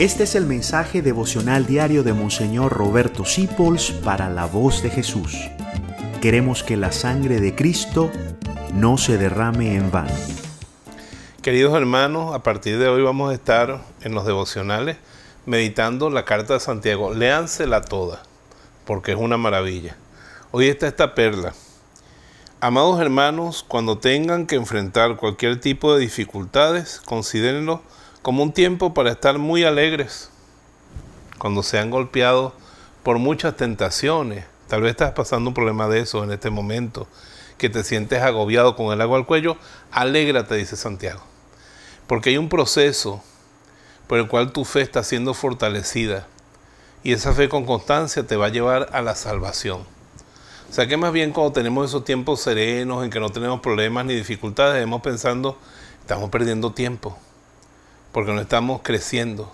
Este es el mensaje devocional diario de Monseñor Roberto Sipols para la voz de Jesús. Queremos que la sangre de Cristo no se derrame en vano. Queridos hermanos, a partir de hoy vamos a estar en los devocionales meditando la carta de Santiago. Léansela toda, porque es una maravilla. Hoy está esta perla. Amados hermanos, cuando tengan que enfrentar cualquier tipo de dificultades, considérenlo como un tiempo para estar muy alegres. Cuando sean golpeados por muchas tentaciones, tal vez estás pasando un problema de eso en este momento, que te sientes agobiado con el agua al cuello, alégrate, dice Santiago. Porque hay un proceso por el cual tu fe está siendo fortalecida y esa fe con constancia te va a llevar a la salvación. O sea que más bien cuando tenemos esos tiempos serenos en que no tenemos problemas ni dificultades, debemos pensando, estamos perdiendo tiempo porque no estamos creciendo.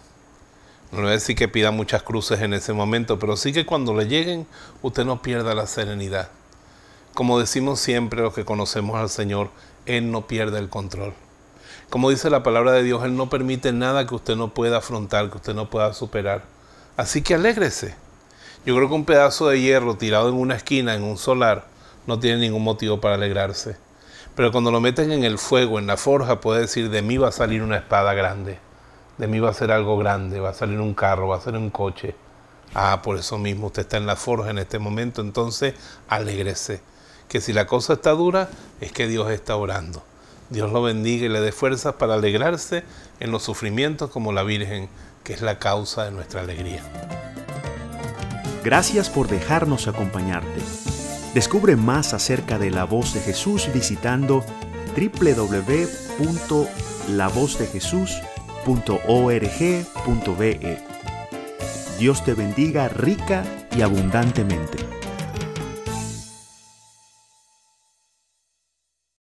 No le voy a decir que pida muchas cruces en ese momento, pero sí que cuando le lleguen, usted no pierda la serenidad. Como decimos siempre los que conocemos al Señor, Él no pierde el control. Como dice la palabra de Dios, Él no permite nada que usted no pueda afrontar, que usted no pueda superar. Así que alégrese. Yo creo que un pedazo de hierro tirado en una esquina, en un solar, no tiene ningún motivo para alegrarse. Pero cuando lo meten en el fuego, en la forja, puede decir, de mí va a salir una espada grande, de mí va a ser algo grande, va a salir un carro, va a ser un coche. Ah, por eso mismo usted está en la forja en este momento, entonces alégrese. Que si la cosa está dura, es que Dios está orando. Dios lo bendiga y le dé fuerzas para alegrarse en los sufrimientos como la Virgen, que es la causa de nuestra alegría. Gracias por dejarnos acompañarte. Descubre más acerca de la voz de Jesús visitando www.lavozdejesús.org.be. Dios te bendiga rica y abundantemente.